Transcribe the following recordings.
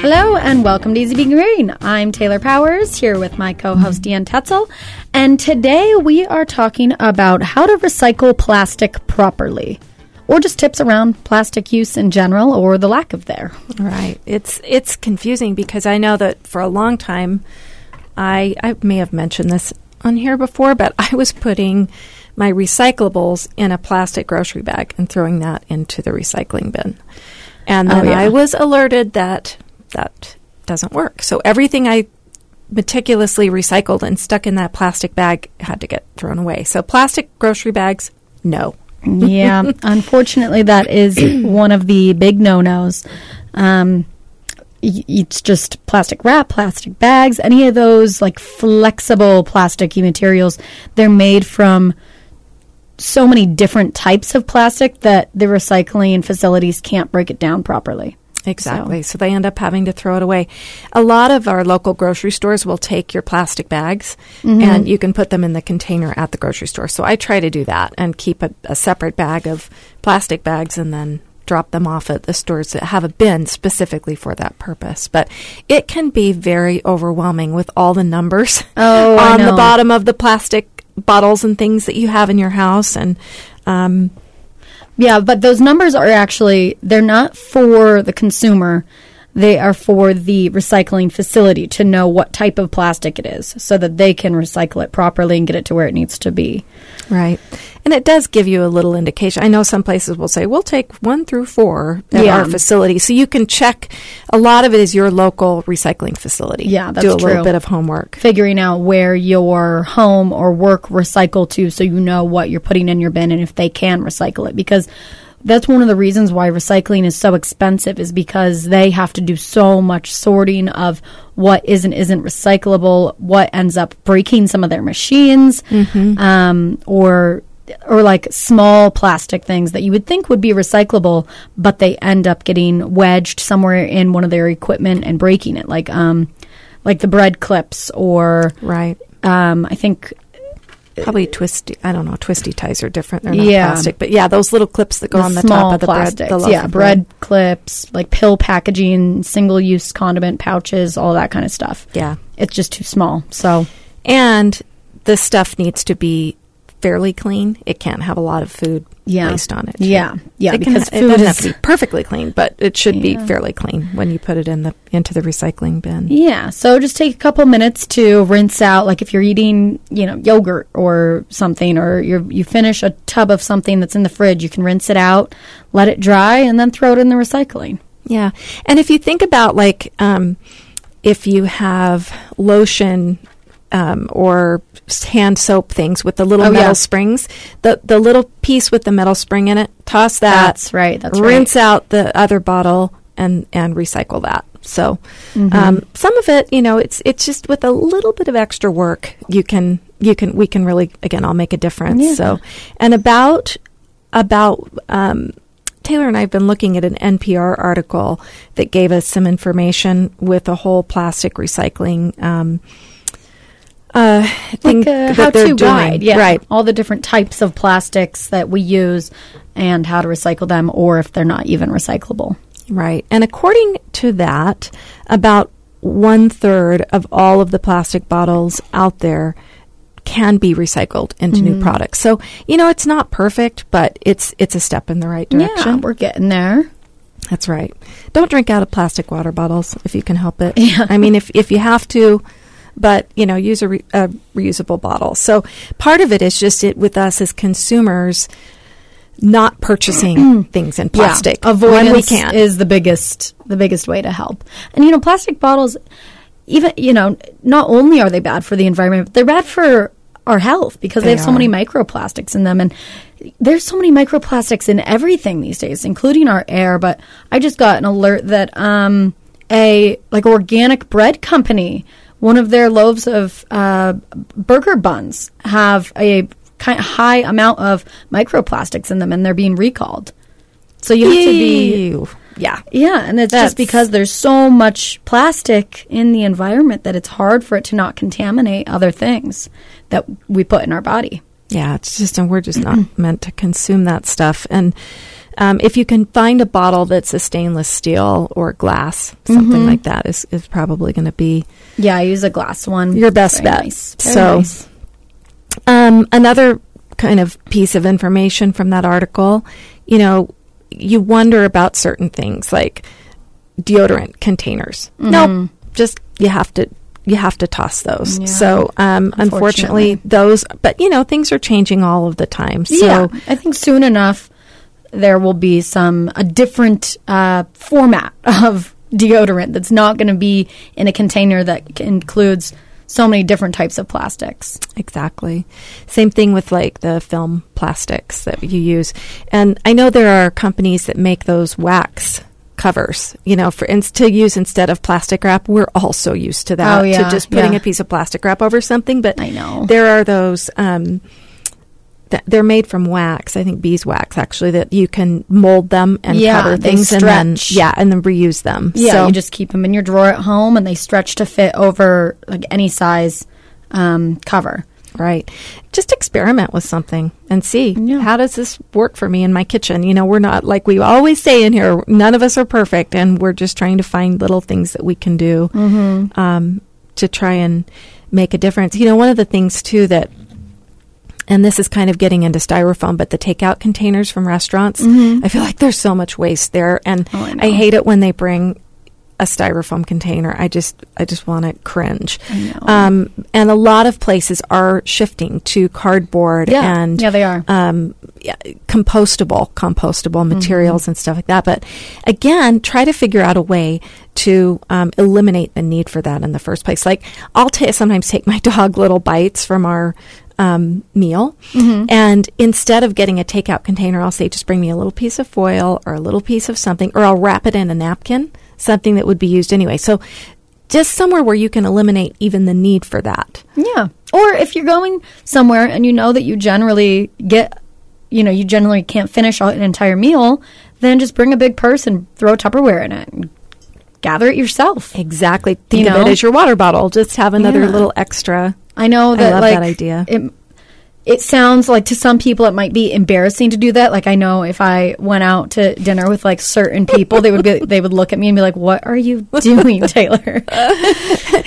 Hello and welcome to Easy Being Green. I'm Taylor Powers here with my co-host Deanne Tetzel, and today we are talking about how to recycle plastic properly, or just tips around plastic use in general or the lack of there. Right. It's it's confusing because I know that for a long time, I I may have mentioned this on here before, but I was putting my recyclables in a plastic grocery bag and throwing that into the recycling bin. And then Oh, yeah. I was alerted that that doesn't work. So everything I meticulously recycled and stuck in that plastic bag had to get thrown away. So plastic grocery bags, no. yeah, unfortunately, that is one of the big no-nos. Um, it's just plastic wrap, plastic bags, any of those like flexible plasticky materials. They're made from so many different types of plastic that the recycling facilities can't break it down properly. Exactly. So. they end up having to throw it away. A lot of our local grocery stores will take your plastic bags mm-hmm. and you can put them in the container at the grocery store. So I try to do that and keep a, a separate bag of plastic bags and then drop them off at the stores that have a bin specifically for that purpose. But it can be very overwhelming with all the numbers Oh, on the bottom of the plastic bottles and things that you have in your house and um, Yeah, but those numbers are actually they're not for the consumer. They are for the recycling facility to know what type of plastic it is so that they can recycle it properly and get it to where it needs to be. Right. And it does give you a little indication. I know some places will say, we'll take one through four at Yeah. our facility. So you can check. A lot of it is your local recycling facility. Yeah, that's Do a true. little bit of homework. Figuring out where your home or work recycle to so you know what you're putting in your bin and if they can recycle it because that's one of the reasons why recycling is so expensive is because they have to do so much sorting of what is and isn't recyclable, what ends up breaking some of their machines, um, or or like small plastic things that you would think would be recyclable, but they end up getting wedged somewhere in one of their equipment and breaking it, like um, like the bread clips or Right. um, I think Probably twisty. I don't know. Twisty ties are different. They're not Yeah. plastic. But yeah, those little clips that go on the top of the plastics. bread. The yeah, of bread clips, like pill packaging, single use condiment pouches, all that kind of stuff. Yeah. It's just too small. So And the stuff needs to be fairly clean. It can't have a lot of food Yeah. placed on it. Yeah. Yeah, It can- because it food doesn't is- have to be perfectly clean, but it should be fairly clean when you put it in the into the recycling bin. Yeah, so just take a couple minutes to rinse out. Like if you're eating, you know, yogurt or something, or you you finish a tub of something that's in the fridge, you can rinse it out, let it dry, and then throw it in the recycling. Yeah, and if you think about like um, if you have lotion um, or hand soap things with the little Oh, metal yeah. springs, the the little piece with the metal spring in it, toss that. That's right, that's rinse out the other bottle and and recycle that. So Mm-hmm. um, some of it, you know, it's it's just with a little bit of extra work, you can you can we can really again, I'll make a difference. Yeah. So and about about um, Taylor and I have been looking at an NPR article that gave us some information with a whole plastic recycling um, uh, thing Like a that they're doing. guide, yeah, Right. All the different types of plastics that we use and how to recycle them, or if they're not even recyclable. Right. And according to that, about one third of all of the plastic bottles out there can be recycled into Mm-hmm. new products. So, you know, it's not perfect, but it's it's a step in the right direction. Yeah, we're getting there. That's right. Don't drink out of plastic water bottles if you can help it. Yeah. I mean, if if you have to, but you know, use a, re- a reusable bottle. So part of it is just it with us as consumers not purchasing things in plastic Yeah, avoidance when we can. is the biggest the biggest way to help. And you know, plastic bottles, even you know, not only are they bad for the environment, but they're bad for our health because they, They have so are. many microplastics in them and there's so many microplastics in everything these days including our air but i just got an alert that um a like organic bread company one of their loaves of uh, burger buns have a kind high amount of microplastics in them and they're being recalled so you have to be Yeah. yeah, and it's That's- just because there's so much plastic in the environment that it's hard for it to not contaminate other things that we put in our body. Yeah, it's just, and we're just not meant to consume that stuff. And um, if you can find a bottle that's a stainless steel or glass, something like that is, is probably going to be Yeah, I use a glass one. Your best Very bet. Nice. So- nice. Um, another kind of piece of information from that article, you know, you wonder about certain things like deodorant containers. Nope, just you have to you have to toss those. Mm-hmm. Yeah. So, um, unfortunately, Unfortunately. those. But you know, things are changing all of the time. So, yeah, I think soon enough there will be some a different uh, format of deodorant that's not going to be in a container that includes so many different types of plastics. Exactly. Same thing with like the film plastics that you use. And I know there are companies that make those wax covers, you know, for ins- to use instead of plastic wrap. We're all so used to that Oh, yeah, to just putting yeah. a piece of plastic wrap over something, but I know. there are those um th- they're made from wax, I think beeswax actually, that you can mold them and Yeah, cover things and then yeah, and then reuse them. Yeah, so, you just keep them in your drawer at home, and they stretch to fit over like any size um, cover. Right. Just experiment with something and see Yeah. how does this work for me in my kitchen. You know, we're not like we always say in here. None of us are perfect, and we're just trying to find little things that we can do um, to try and make a difference. You know, one of the things too that. And this is kind of getting into styrofoam, but the takeout containers from restaurants, I feel like there's so much waste there, and Oh, I. I hate it when they bring a styrofoam container. I just, I just want to cringe. Um, and a lot of places are shifting to cardboard Yeah. and Yeah, they are. Um, yeah, compostable, compostable Mm-hmm. materials and stuff like that. But again, try to figure out a way to um, eliminate the need for that in the first place. Like I'll ta- sometimes take my dog little bites from our um, meal, Mm-hmm. and instead of getting a takeout container, I'll say just bring me a little piece of foil or a little piece of something, or I'll wrap it in a napkin, something that would be used anyway. So just somewhere where you can eliminate even the need for that. Yeah. Or if you're going somewhere and you know that you generally get, you know, you generally can't finish an entire meal, then just bring a big purse and throw Tupperware in it and gather it yourself. Exactly. Think You of it as your water bottle. Just have another Yeah. little extra. I know I that love like that idea. It, it sounds like to some people it might be embarrassing to do that. Like I know if I went out to dinner with like certain people, they would be they would look at me and be like, "What are you doing, Taylor?"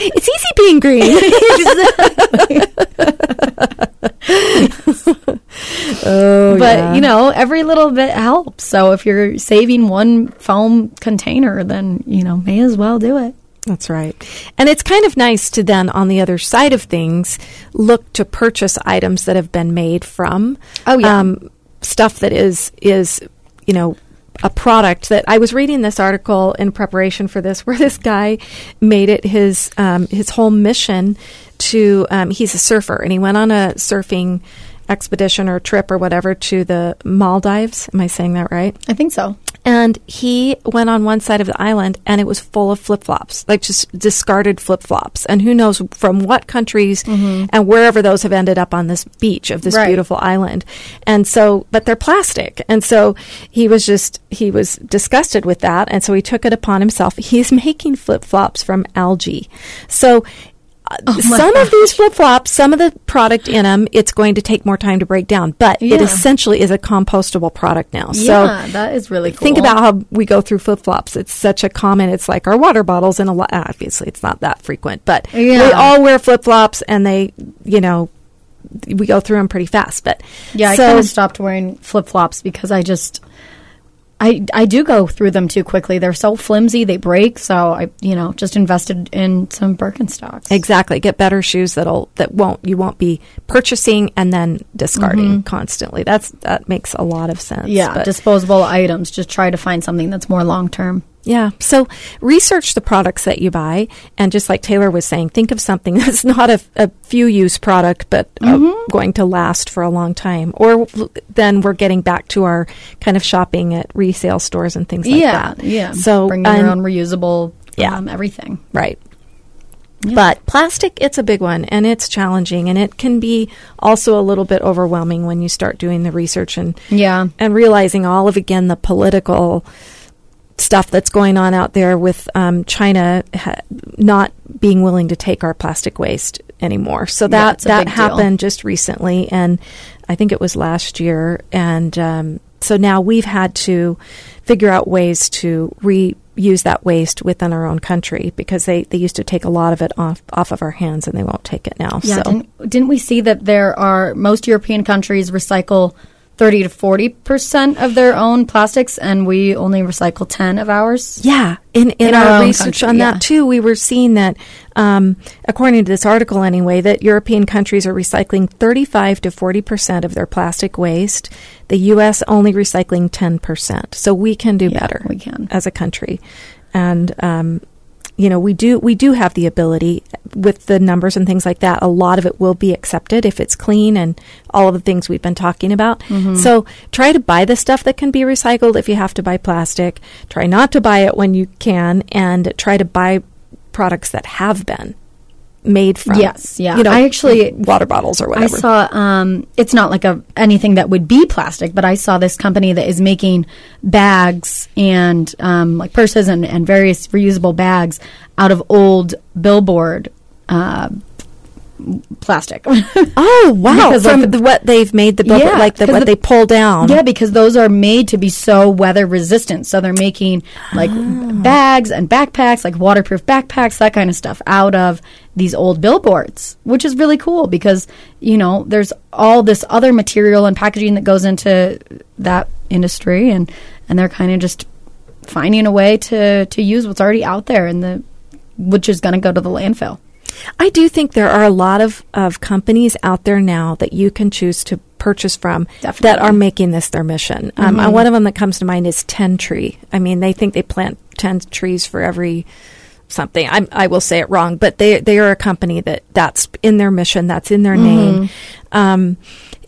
It's easy being green. oh, but yeah. you know, every little bit helps. So if you're saving one foam container, then you know, may as well do it. That's right. And it's kind of nice to then, on the other side of things, look to purchase items that have been made from Oh, yeah. um, stuff that is is you know a product that I was reading this article in preparation for this, where this guy made it his um, his whole mission to. Um, he's a surfer, and he went on a surfing expedition or trip or whatever to the Maldives. Am I saying that right? I think so. And he went on one side of the island and it was full of flip flops, like just discarded flip flops. And who knows from what countries mm-hmm. and wherever those have ended up on this beach of this Right. beautiful island. And so, but they're plastic. And so he was just, he was disgusted with that. And so he took it upon himself. He's making flip flops from algae. So, Oh some of these flip flops, some of the product in them, it's going to take more time to break down, but it essentially is a compostable product now. So yeah, that is really cool. think about how we go through flip flops. It's such a common. It's like our water bottles, and a lot. Obviously, it's not that frequent, but we all wear flip flops, and they, you know, we go through them pretty fast. But Yeah, I kind of stopped wearing flip flops because I just, I I do go through them too quickly. They're so flimsy, they break. So I, you know, just invested in some Birkenstocks. Exactly. Get better shoes that'll that won't you won't be purchasing and then discarding constantly. That's that makes a lot of sense. Mm-hmm. Yeah, but- disposable items. Just try to find something that's more long term. Yeah. So research the products that you buy. And just like Taylor was saying, think of something that's not a, a few use product, but uh, Mm-hmm. going to last for a long time. Or then we're getting back to our kind of shopping at resale stores and things like yeah, that. yeah. So, bring your own reusable, Yeah. um, everything. Right. But plastic, it's a big one and it's challenging and it can be also a little bit overwhelming when you start doing the research and Yeah. and realizing all of again the political stuff that's going on out there with um, China ha- not being willing to take our plastic waste anymore. So that a that big deal. happened just recently, and I think it was last year. And um, so now we've had to figure out ways to reuse that waste within our own country because they, they used to take a lot of it off off of our hands, and they won't take it now. Yeah, so didn't, didn't we see that there are most European countries recycle 30 to 40 percent of their own plastics, and we only recycle 10 of ours? Yeah, in, in, In our, our research country, on yeah. that too, we were seeing that, um, according to this article anyway, that European countries are recycling 35 to 40 percent of their plastic waste. The U.S. only recycling 10 percent. So we can do Yeah, better. we can. as a country, and um, you know we do we do have the ability with the numbers and things like that. A lot of it will be accepted if it's clean and all of the things we've been talking about. Mm-hmm. So try to buy the stuff that can be recycled if you have to buy plastic. Try not to buy it when you can, and try to buy products that have been made from. Yes, yeah. You know, I actually- water bottles or whatever. I saw um, it's not like a anything that would be plastic, but I saw this company that is making bags and um, like purses and, and various reusable bags out of old billboard uh, plastic. oh wow! Because From of- the, what they've made the billboard, Yeah, like the, what the- they pull down. Yeah, because those are made to be so weather resistant. So they're making like ah. bags and backpacks, like waterproof backpacks, that kind of stuff out of these old billboards, which is really cool because, you know, there's all this other material and packaging that goes into that industry and and they're kind of just finding a way to to use what's already out there and the which is going to go to the landfill. I do think there are a lot of, of companies out there now that you can choose to purchase from that are making this their mission. Um, one of them that comes to mind is tentree. I mean, they think they plant ten trees for every something. I'm, I will say it wrong, but they they are a company that that's in their mission, that's in their name. Um,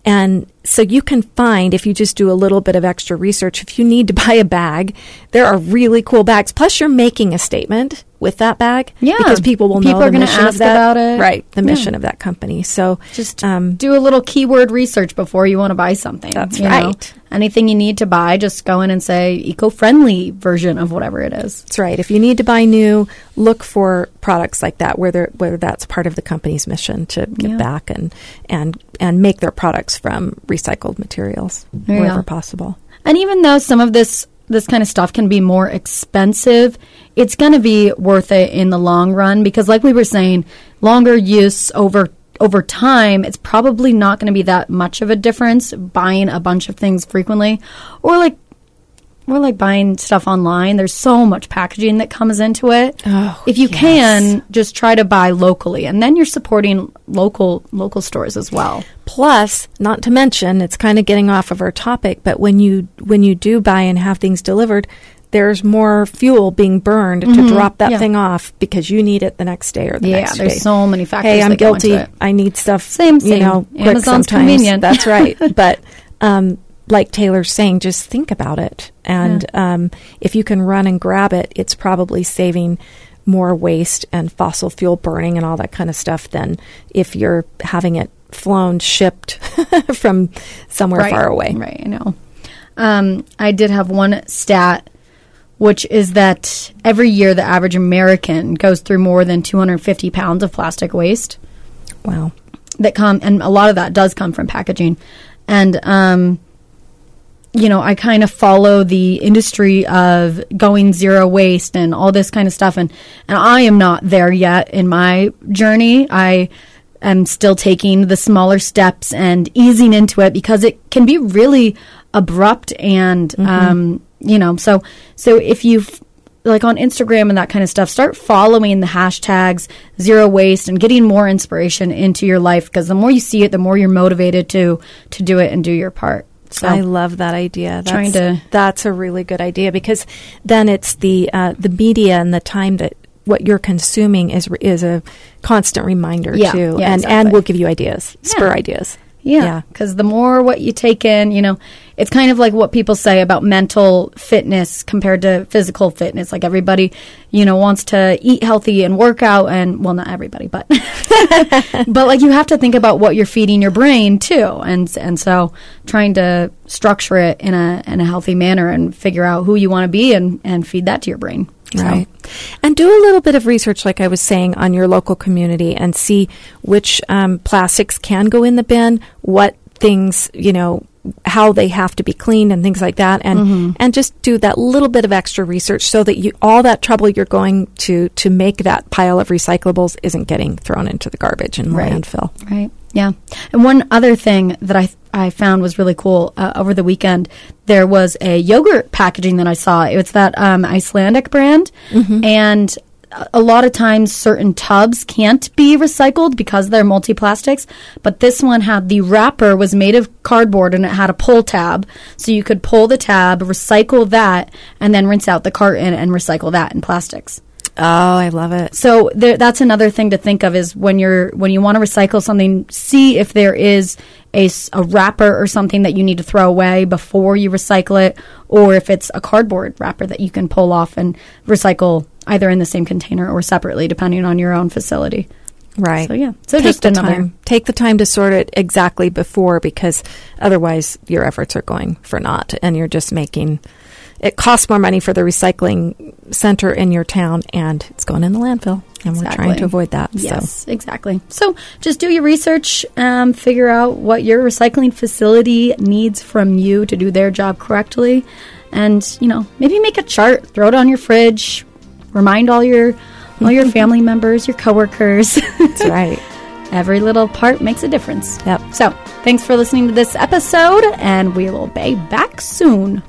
and so you can find if you just do a little bit of extra research, if you need to buy a bag, there are really cool bags. Plus, you're making a statement with that bag, Yeah. because people will know. People know are the mission ask of that, about it. right? The Yeah. mission of that company. So Just um, do a little keyword research before you want to buy something. That's you know? Anything you need to buy, just go in and say eco-friendly version of whatever it is. That's right. If you need to buy new, look for products like that, where they're, where that's part of the company's mission to give Yeah. back and and and make their products from recycled materials There wherever possible. And even though some of this this kind of stuff can be more expensive, it's going to be worth it in the long run because like we were saying, longer use over over time, it's probably not going to be that much of a difference buying a bunch of things frequently or like or like buying stuff online. There's so much packaging that comes into it. Oh, if you yes. can, just try to buy locally and then you're supporting local local stores as well. Plus, not to mention, it's kind of getting off of our topic, but when you when you do buy and have things delivered, there's more fuel being burned to drop that Mm-hmm. yeah. thing off because you need it the next day or the Yeah, next day. Yeah, there's so many factors Hey, I'm that go into guilty. I need stuff. Same, You know, Amazon's sometimes. convenient. That's right. but um, like Taylor's saying, just think about it, and um, if you can run and grab it, it's probably saving more waste and fossil fuel burning and all that kind of stuff than if you're having it flown, shipped from somewhere far away. Right, I know. Um, I did have one stat, which is that every year the average American goes through more than 250 pounds of plastic waste Wow. that come, and a lot of that does come from packaging. And, um, you know, I kind of follow the industry of going zero waste and all this kind of stuff, and and I am not there yet in my journey. I am still taking the smaller steps and easing into it because it can be really abrupt and um, you know. So so if you've like on Instagram and that kind of stuff, start following the hashtags zero waste and getting more inspiration into your life because the more you see it, the more you're motivated to to do it and do your part. So I love that idea. That's, Trying to- that's a really good idea because then it's the uh, the media and the time that what you're consuming is is a constant reminder Yeah, too, yeah, and exactly. and will give you ideas, spur Yeah. ideas. Yeah, because the more what you take in, you know, it's kind of like what people say about mental fitness compared to physical fitness. Like everybody, you know, wants to eat healthy and work out, and well, not everybody, but but like you have to think about what you're feeding your brain too, and and so trying to structure it in a in a healthy manner and figure out who you want to be and and feed that to your brain. So, Right. And do a little bit of research, like I was saying, on your local community and see which um, plastics can go in the bin, what things, you know, how they have to be cleaned and things like that and and just do that little bit of extra research so that you all that trouble you're going to to make that pile of recyclables isn't getting thrown into the garbage and Right. landfill. Right. Yeah. And one other thing that I I found was really cool uh, over the weekend, there was a yogurt packaging that I saw. It was that um, Icelandic brand, and a- a lot of times certain tubs can't be recycled because they're multi-plastics but this one had the wrapper was made of cardboard and it had a pull tab so you could pull the tab recycle that and then rinse out the carton and recycle that in plastics Oh, I love it. so there, that's another thing to think of is when you're when you want to recycle something, see if there is a, a wrapper or something that you need to throw away before you recycle it, or if it's a cardboard wrapper that you can pull off and recycle either in the same container or separately, depending on your own facility. Right. So, yeah. So take just the another- time. Take the time to sort it exactly before because otherwise your efforts are going for naught and you're just making it costs more money for the recycling center in your town and it's going in the landfill. And we're trying to avoid that. So Yes, exactly. So just do your research, um, figure out what your recycling facility needs from you to do their job correctly, and you know maybe make a chart, throw it on your fridge, remind all your all your family members, your coworkers. that's right. Every little part makes a difference. Yep. So thanks for listening to this episode, and we will be back soon.